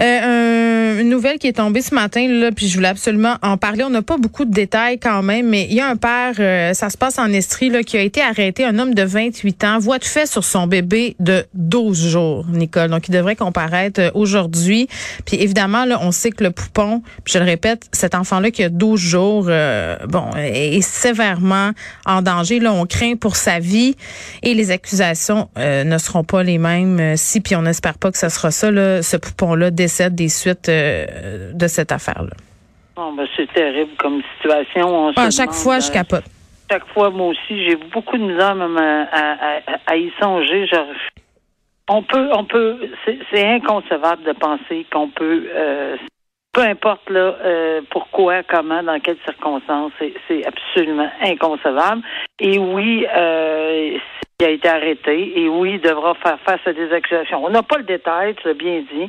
Euh, un- une nouvelle qui est tombée ce matin, là, puis je voulais absolument en parler. On n'a pas beaucoup de détails quand même, mais il y a un père, euh, ça se passe en Estrie, là, qui a été arrêté, un homme de 28 ans, voie de fait sur son bébé de 12 jours, Nicole. Donc, il devrait comparaître euh, aujourd'hui. Puis évidemment, là, on sait que le poupon, puis je le répète, cet enfant-là qui a 12 jours, euh, bon, est sévèrement en danger. Là, on craint pour sa vie et les accusations euh, ne seront pas les mêmes euh, si, puis on n'espère pas que ce sera ça, là, ce poupon-là décède des suites euh, de cette affaire-là. Bon, ben, c'est terrible comme situation. On se Ah, à chaque demande, fois, je euh, capote. Chaque fois, moi aussi, j'ai beaucoup de misère même à, à, à- à y songer. Genre, on peut, on peut, c'est inconcevable de penser qu'on peut, euh, peu importe là, euh, pourquoi, comment, dans quelles circonstances, c'est- c'est absolument inconcevable. Et oui, euh, il a été arrêté. Et oui, il devra faire face à des accusations. On n'a pas le détail, tu l'as bien dit.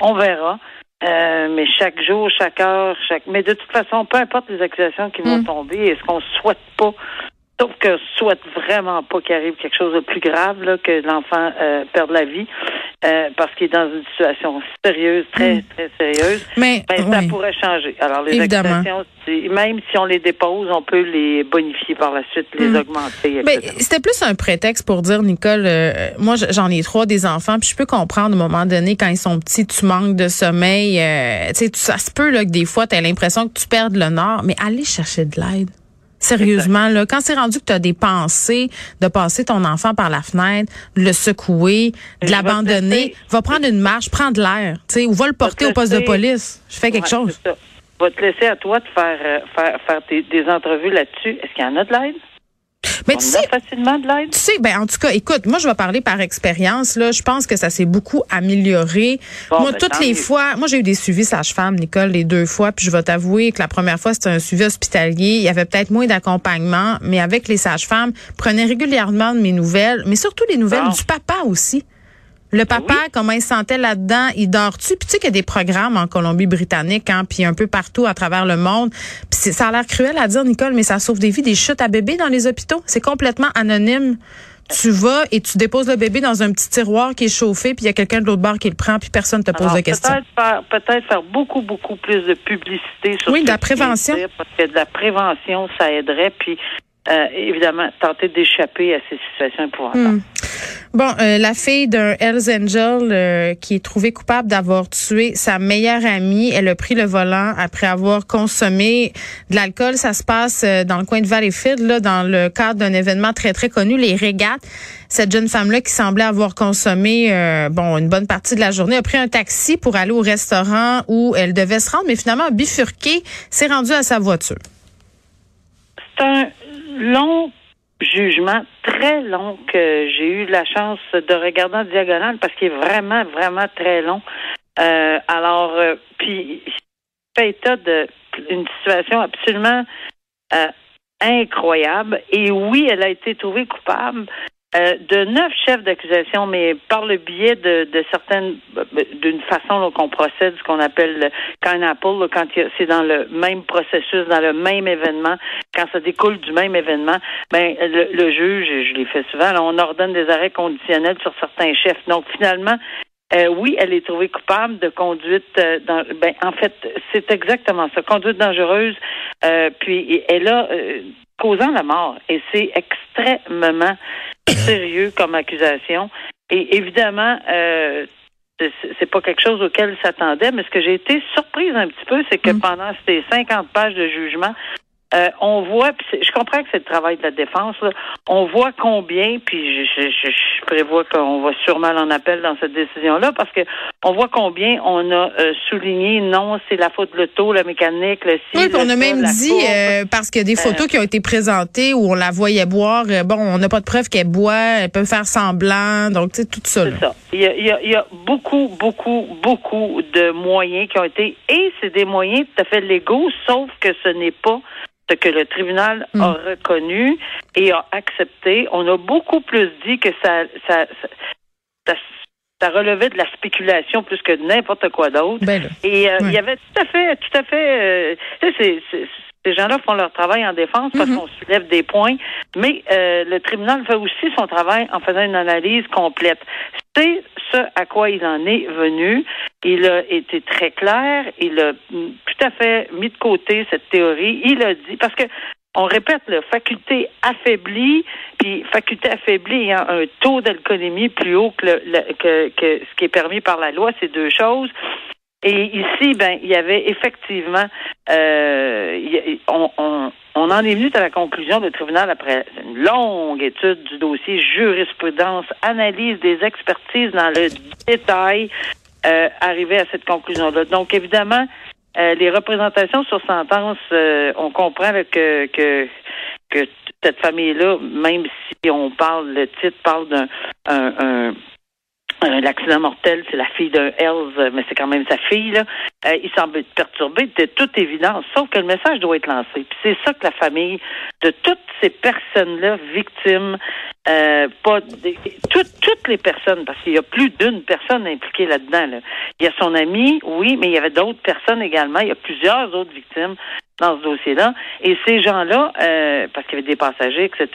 On verra. Euh, mais chaque jour, chaque heure, chaque. Mais de toute façon, peu importe les accusations qui vont Mm. tomber, est-ce qu'on souhaite pas, sauf que souhaite vraiment pas qu'il arrive quelque chose de plus grave, là, que l'enfant euh, perde la vie, euh, parce qu'il est dans une situation sérieuse, très, Mm. très sérieuse. Mais Ben, ça pourrait changer. Alors, les Évidemment. accusations, même si on les dépose, on peut les bonifier par la suite, les Mm. augmenter, Ben, etc. c'était plus un prétexte pour dire, Nicole, euh, moi j'en ai trois des enfants, puis je peux comprendre à un moment donné quand ils sont petits, tu manques de sommeil, euh, tu sais, ça se peut là que des fois tu as l'impression que tu perds le nord, mais allez chercher de l'aide. Sérieusement, là, quand c'est rendu que tu as des pensées de passer ton enfant par la fenêtre, de le secouer, de l'abandonner, va prendre une marche, prends de l'air, tu sais, ou va le porter te au poste de police. Je fais quelque Ouais, chose. ça. Vais te laisser à toi de faire, euh, faire, faire tes- des entrevues là-dessus. Est-ce qu'il y en a de l'aide? Mais On tu sais, facilement de l'aide? Tu sais, ben en tout cas, écoute, moi je vais parler par expérience là. Je pense que ça s'est beaucoup amélioré. Bon, moi, ben, toutes les mieux. fois, moi j'ai eu des suivis sage-femme, Nicole, les deux fois. Puis je vais t'avouer que la première fois c'était un suivi hospitalier. Il y avait peut-être moins d'accompagnement, mais avec les sages-femmes, prenaient régulièrement de mes nouvelles, mais surtout les nouvelles Bon. du papa aussi. Le papa, comment il se sentait là-dedans, il dort-tu? Puis tu sais qu'il y a des programmes en Colombie-Britannique, hein, puis un peu partout à travers le monde. Puis c'est- ça a l'air cruel à dire, Nicole, mais ça sauve des vies, des chutes à bébés dans les hôpitaux. C'est complètement anonyme. Tu vas et tu déposes le bébé dans un petit tiroir qui est chauffé, puis il y a quelqu'un de l'autre bord qui le prend, puis personne te pose Alors, de questions. Peut-être faire, peut-être faire beaucoup, beaucoup plus de publicité sur Oui, de la prévention. dire, parce que de la prévention, ça aiderait. Puis, euh, évidemment, tenter d'échapper à ces situations épouvantables. Hmm. Bon, euh, la fille d'un Hells Angel euh, qui est trouvée coupable d'avoir tué sa meilleure amie, elle a pris le volant après avoir consommé de l'alcool. Ça se passe euh, dans le coin de Valleyfield, là, dans le cadre d'un événement très très connu, les régates. Cette jeune femme-là qui semblait avoir consommé euh, bon une bonne partie de la journée a pris un taxi pour aller au restaurant où elle devait se rendre, mais finalement a bifurqué, s'est rendue à sa voiture. C'est un long jugement, très long, que j'ai eu la chance de regarder en diagonale parce qu'il est vraiment, vraiment très long. Euh, alors, euh, puis, fait état d'une situation absolument euh, incroyable. Et oui, elle a été trouvée coupable euh, de neuf chefs d'accusation, mais par le biais de, de certaines, d'une façon qu'on procède, ce qu'on appelle le pineapple, là, quand a- c'est dans le même processus, dans le même événement, quand ça découle du même événement, ben le, le juge, et je l'ai fait souvent, là, on ordonne des arrêts conditionnels sur certains chefs. Donc finalement, euh, oui, elle est trouvée coupable de conduite. euh, ben, en fait, c'est exactement ça, conduite dangereuse. euh, puis elle a euh, causant la mort, et c'est extrêmement sérieux comme accusation. Et évidemment, euh, c'est- pas quelque chose auquel s'attendait, mais ce que j'ai été surprise un petit peu, c'est que Mm. pendant ces 50 pages de jugement, euh, on voit, je comprends que c'est le travail de la défense, là, on voit combien, puis je, je, je- je prévois qu'on va sûrement en appel dans cette décision-là, parce que on voit combien on a euh, souligné, non, c'est la faute de l'auto, la mécanique, le ci, Oui, on a même dit, euh, parce qu'il y a des photos qui ont été présentées où on la voyait boire, euh, bon, on n'a pas de preuve qu'elle boit, elle peut faire semblant, donc tu sais, tout ça. C'est ça. Il y, a, il, y a, il y a beaucoup, beaucoup, beaucoup de moyens qui ont été, et c'est des moyens tout à fait légaux, sauf que ce n'est pas que le tribunal Mm. a reconnu et a accepté. On a beaucoup plus dit que ça, ça, ça, ça- relevait de la spéculation plus que de n'importe quoi d'autre. Ben. Et euh, Ouais. il y avait tout à fait, tout à fait. euh, c'est- ces gens-là font leur travail en défense parce Mhm. qu'on soulève des points, mais euh, le tribunal fait aussi son travail en faisant une analyse complète. C'est ce à quoi il en est venu. Il a été très clair. Il a tout à fait mis de côté cette théorie. Il a dit parce que on répète, la faculté affaiblie, puis faculté affaiblie ayant un taux d'alcoolémie plus haut que, le- le- que, que ce qui est permis par la loi, c'est deux choses. Et ici, ben, il y avait effectivement, euh, on, on, on en est venu à la conclusion du tribunal après une longue étude du dossier, jurisprudence, analyse des expertises dans le détail, euh, arrivé à cette conclusion-là. Donc, évidemment, euh, les représentations sur sentence, euh, on comprend que, que que cette famille-là, même si on parle, le titre parle d'un un, un- un- l'accident mortel, c'est la fille d'un Hells, mais c'est quand même sa fille, là. Euh, il semble perturbé de toute évidence, sauf que le message doit être lancé. Puis c'est ça que la famille de toutes ces personnes-là, victimes, euh, pas des- toutes, les personnes, parce qu'il y a plus d'une personne impliquée là-dedans. Là. Il y a son ami, oui, mais il y avait d'autres personnes également. Il y a plusieurs autres victimes dans ce dossier-là. Et ces gens-là, euh, parce qu'il y avait des passagers, etc..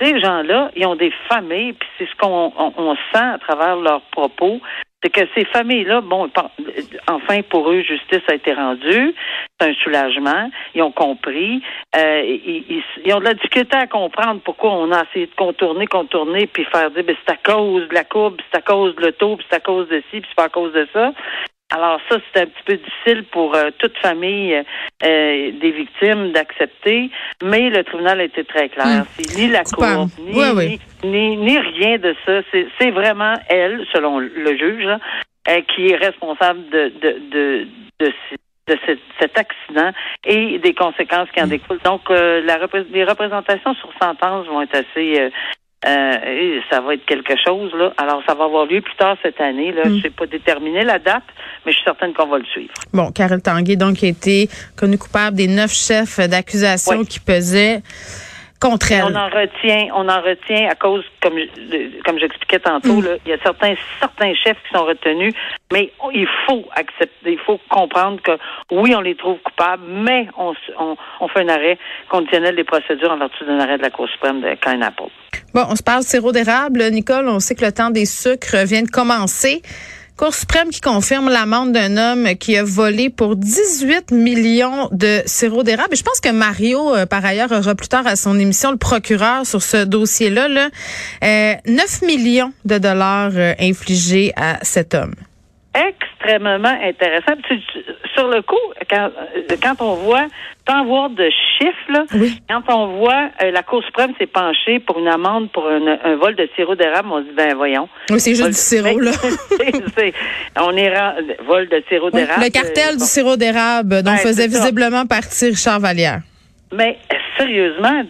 ces gens-là, ils ont des familles, puis c'est ce qu'on on, on sent à travers leurs propos, c'est que ces familles-là, bon, enfin pour eux, justice a été rendue, c'est un soulagement, ils ont compris, euh, ils ont de la difficulté à comprendre pourquoi on a essayé de contourner, contourner, puis faire dire, ben, c'est à cause de la courbe, c'est à cause de l'auto, puis c'est à cause de ci, puis c'est pas à cause de ça. Alors ça, c'est un petit peu difficile pour euh, toute famille euh, des victimes d'accepter, mais le tribunal a été très clair. Hmm. C'est ni la cour, ni, Oui, oui. ni, ni, ni rien de ça. C'est, c'est vraiment elle, selon le juge, là, euh, qui est responsable de, de, de, de, de cet, cet accident et des conséquences qui en Hmm. découlent. Donc, euh, la repré- les représentations sur sentence vont être assez... euh, ça va être quelque chose, là. Alors, ça va avoir lieu plus tard cette année, là. Mm. Je sais pas déterminer la date, mais je suis certaine qu'on va le suivre. Bon, Carole Tanguay, donc, a été connue coupable des neuf chefs d'accusation Oui. qui pesaient contre Et on elle. en retient, on en retient à cause, comme comme j'expliquais tantôt, Mm. là, il y a certains certains chefs qui sont retenus, mais il faut accepter, il faut comprendre que oui, on les trouve coupables, mais on, on, on fait un arrêt conditionnel des procédures en vertu d'un arrêt de la Cour suprême de Cain. Bon, on se parle de sirop d'érable. Nicole, on sait que le temps des sucres vient de commencer. Cour suprême qui confirme l'amende d'un homme qui a volé pour 18 millions de sirop d'érable. Je pense que Mario, euh, par ailleurs, aura plus tard à son émission le procureur sur ce dossier-là. Là, Euh, 9 millions de dollars euh, infligés à cet homme. Extrêmement intéressant. Tu- tu- sur le coup, quand, quand on voit tant voir de chiffres, là, Oui. quand on voit euh, la Cour suprême s'est penchée pour une amende pour un, un vol de sirop d'érable, on se dit ben voyons. Oui, c'est juste du sirop, là. C'est- c'est- on est ren- vol de sirop Oui, d'érable. le cartel euh, du sirop d'érable dont Ben, faisait visiblement partie Richard Vallière. Mais sérieusement,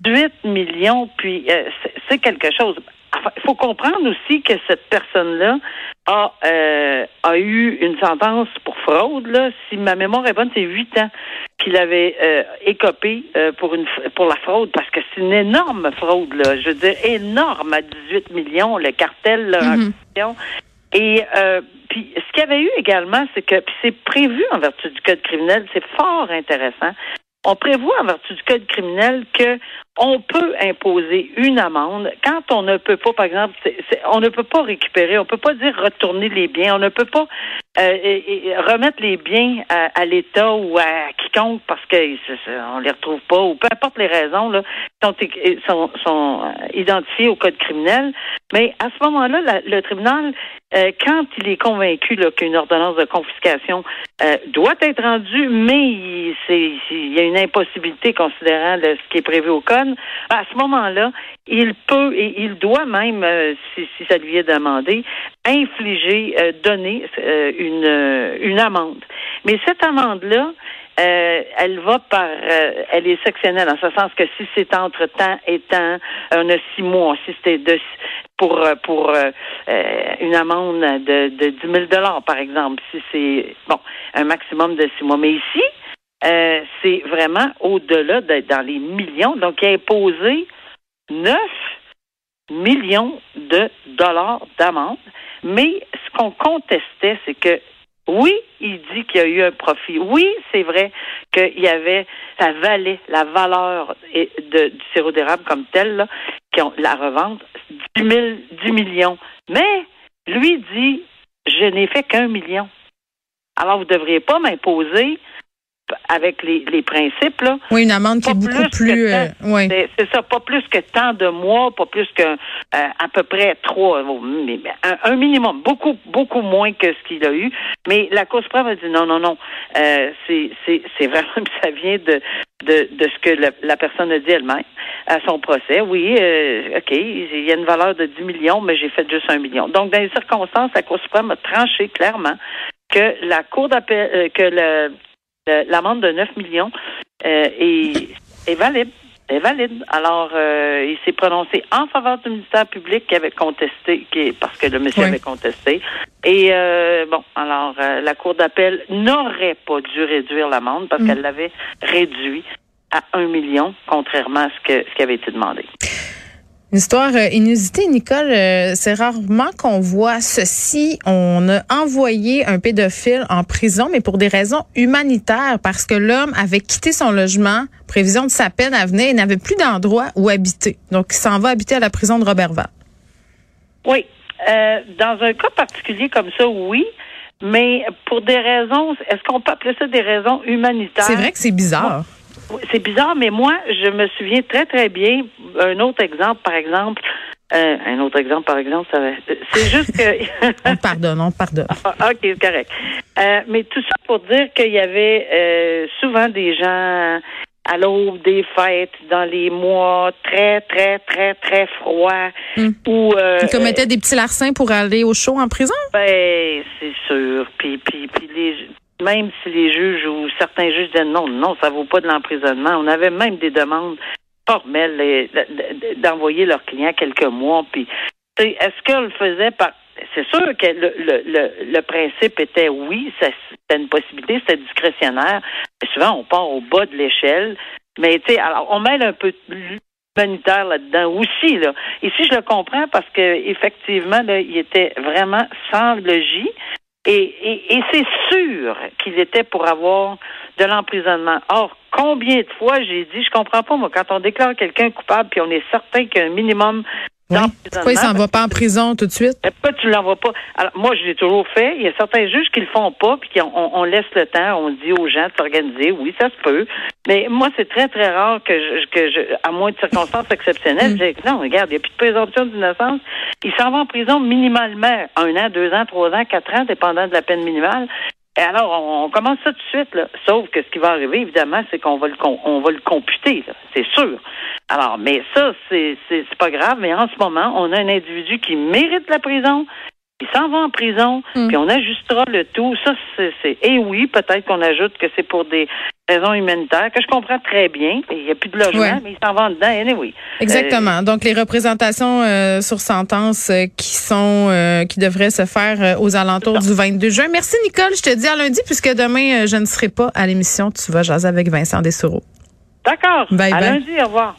18 millions, puis euh, c'est- quelque chose. Enfin, Il faut comprendre aussi que cette personne-là a, a eu une sentence pour fraude. Là. Si ma mémoire est bonne, c'est 8 ans qu'il avait euh, écopé euh, pour une pour la fraude, parce que c'est une énorme fraude. Là. Je veux dire, énorme à 18 millions, le cartel là, en question. Et euh, puis ce qu'il y avait eu également, c'est que c'est prévu en vertu du code criminel, c'est fort intéressant. On prévoit en vertu du code criminel que on peut imposer une amende quand on ne peut pas, par exemple, on ne peut pas récupérer, on peut pas dire retourner les biens, on ne peut pas euh, et- et remettre les biens à, l'État ou à quiconque parce que c'est- c'est- on les retrouve pas ou peu importe les raisons là sont, sont, sont euh, identifiées au code criminel. Mais à ce moment-là, le tribunal, euh, quand il est convaincu qu'une ordonnance de confiscation euh, doit être rendue, mais il, il y a une impossibilité considérant le- ce qui est prévu au code, à ce moment-là, il peut et il doit même, euh, si, si ça lui est demandé, infliger, euh, donner euh, une, une amende. Mais cette amende-là, euh, elle va par, euh, elle est sectionnelle en ce sens que si c'est entre temps et temps, on a six mois. Si c'était de pour euh, pour euh, euh, une amende de, de 10 000 dollars par exemple, si c'est bon un maximum de six mois. Mais ici, Euh, c'est vraiment au-delà dans les millions. Donc, il a imposé 9 millions de dollars d'amende. Mais ce qu'on contestait, c'est que oui, il dit qu'il y a eu un profit. Oui, c'est vrai qu'il y avait, ça valait la valeur du sirop d'érable comme tel, là, qui ont, la revente, 10, 000, 10 millions. Mais lui dit, je n'ai fait qu'un million. Alors, vous ne devriez pas m'imposer avec les, les principes. Là, oui, une amende qui est beaucoup plus. Euh, c'est ça, pas plus que tant de mois, pas plus que euh, à peu près trois, mais, un, minimum, beaucoup, beaucoup moins que ce qu'il a eu. Mais la Cour suprême a dit non, non, non. Euh, c'est, c'est, c'est vraiment, ça vient de, de, de ce que la, personne a dit elle-même à son procès. Oui, euh, OK, il y a une valeur de 10 millions, mais j'ai fait juste un million. Donc, dans les circonstances, la Cour suprême a tranché clairement que la Cour d'appel, que le l'amende de 9 millions euh, est, est valide est valide. Alors, euh, il s'est prononcé en faveur du ministère public qui avait contesté, qui, parce que le monsieur avait contesté. Et euh, bon, alors la Cour d'appel n'aurait pas dû réduire l'amende parce mm. qu'elle l'avait réduit à un million, contrairement à ce, que, ce qui avait été demandé. Une histoire euh, inusitée, Nicole. Euh, c'est rarement qu'on voit ceci. On a envoyé un pédophile en prison, mais pour des raisons humanitaires, parce que l'homme avait quitté son logement, prévision de sa peine à venir, et n'avait plus d'endroit où habiter. Donc, il s'en va habiter à la prison de Robertval. Oui. Euh, dans un cas particulier comme ça, oui. Mais pour des raisons, est-ce qu'on peut appeler ça des raisons humanitaires? C'est vrai que c'est bizarre. C'est bizarre, mais moi, je me souviens très, très bien. Un autre exemple, par exemple, euh, un autre exemple, par exemple, ça c'est juste que. on pardonne, on pardonne. Ah, ok, c'est correct. Euh, mais tout ça pour dire qu'il y avait euh, souvent des gens à l'aube des fêtes, dans les mois très, très, très, très froids, hmm. où... Ils commettaient des petits larcins pour aller au show en prison? Ben, c'est sûr. Puis, puis, puis les, même si les juges ou certains juges disaient non, non, ça vaut pas de l'emprisonnement. On avait même des demandes formelles d'envoyer leurs clients quelques mois. Puis, est-ce qu'on le faisait par c'est sûr que le, principe était oui, c'était une possibilité, c'était discrétionnaire. Souvent, on part au bas de l'échelle. Mais tu sais, alors on mêle un peu humanitaire là-dedans aussi. Là. Ici, je le comprends parce que effectivement, là, il était vraiment sans logis. Et, c'est sûr qu'il était pour avoir de l'emprisonnement. Or, combien de fois j'ai dit, je comprends pas, moi, quand on déclare quelqu'un coupable, puis on est certain qu'il y a un minimum pourquoi il s'en va pas en prison tout de suite? Pourquoi tu l'envoies pas? Alors, moi, je l'ai toujours fait. Il y a certains juges qui le font pas, puis on, on, laisse le temps, on dit aux gens de s'organiser. Oui, ça se peut. Mais moi, c'est très, très rare que je, que je, à moins de circonstances exceptionnelles, mm. je dis, non, regarde, il n'y a plus de présomption d'innocence. Il s'en va en prison minimalement un an, deux ans, trois ans, quatre ans, dépendant de la peine minimale. Et alors, on, commence ça tout de suite, là. Sauf que ce qui va arriver, évidemment, c'est qu'on va le on va le computer, c'est sûr. Alors, mais ça, c'est c'est pas grave, mais en ce moment, on a un individu qui mérite la prison, il s'en va en prison, mm. puis on ajustera le tout. Ça, c'est. Et oui, peut-être qu'on ajoute que c'est pour des raisons humanitaires, que je comprends très bien. Il n'y a plus de logement, mais il s'en va dedans, anyway. Exactement. Donc, les représentations euh, sur sentence euh, qui sont euh, qui devraient se faire aux alentours du 22 juin. Merci, Nicole. Je te dis à lundi, puisque demain, je ne serai pas à l'émission. Tu vas jaser avec Vincent Dessoureau. D'accord. Bye à lundi, au revoir.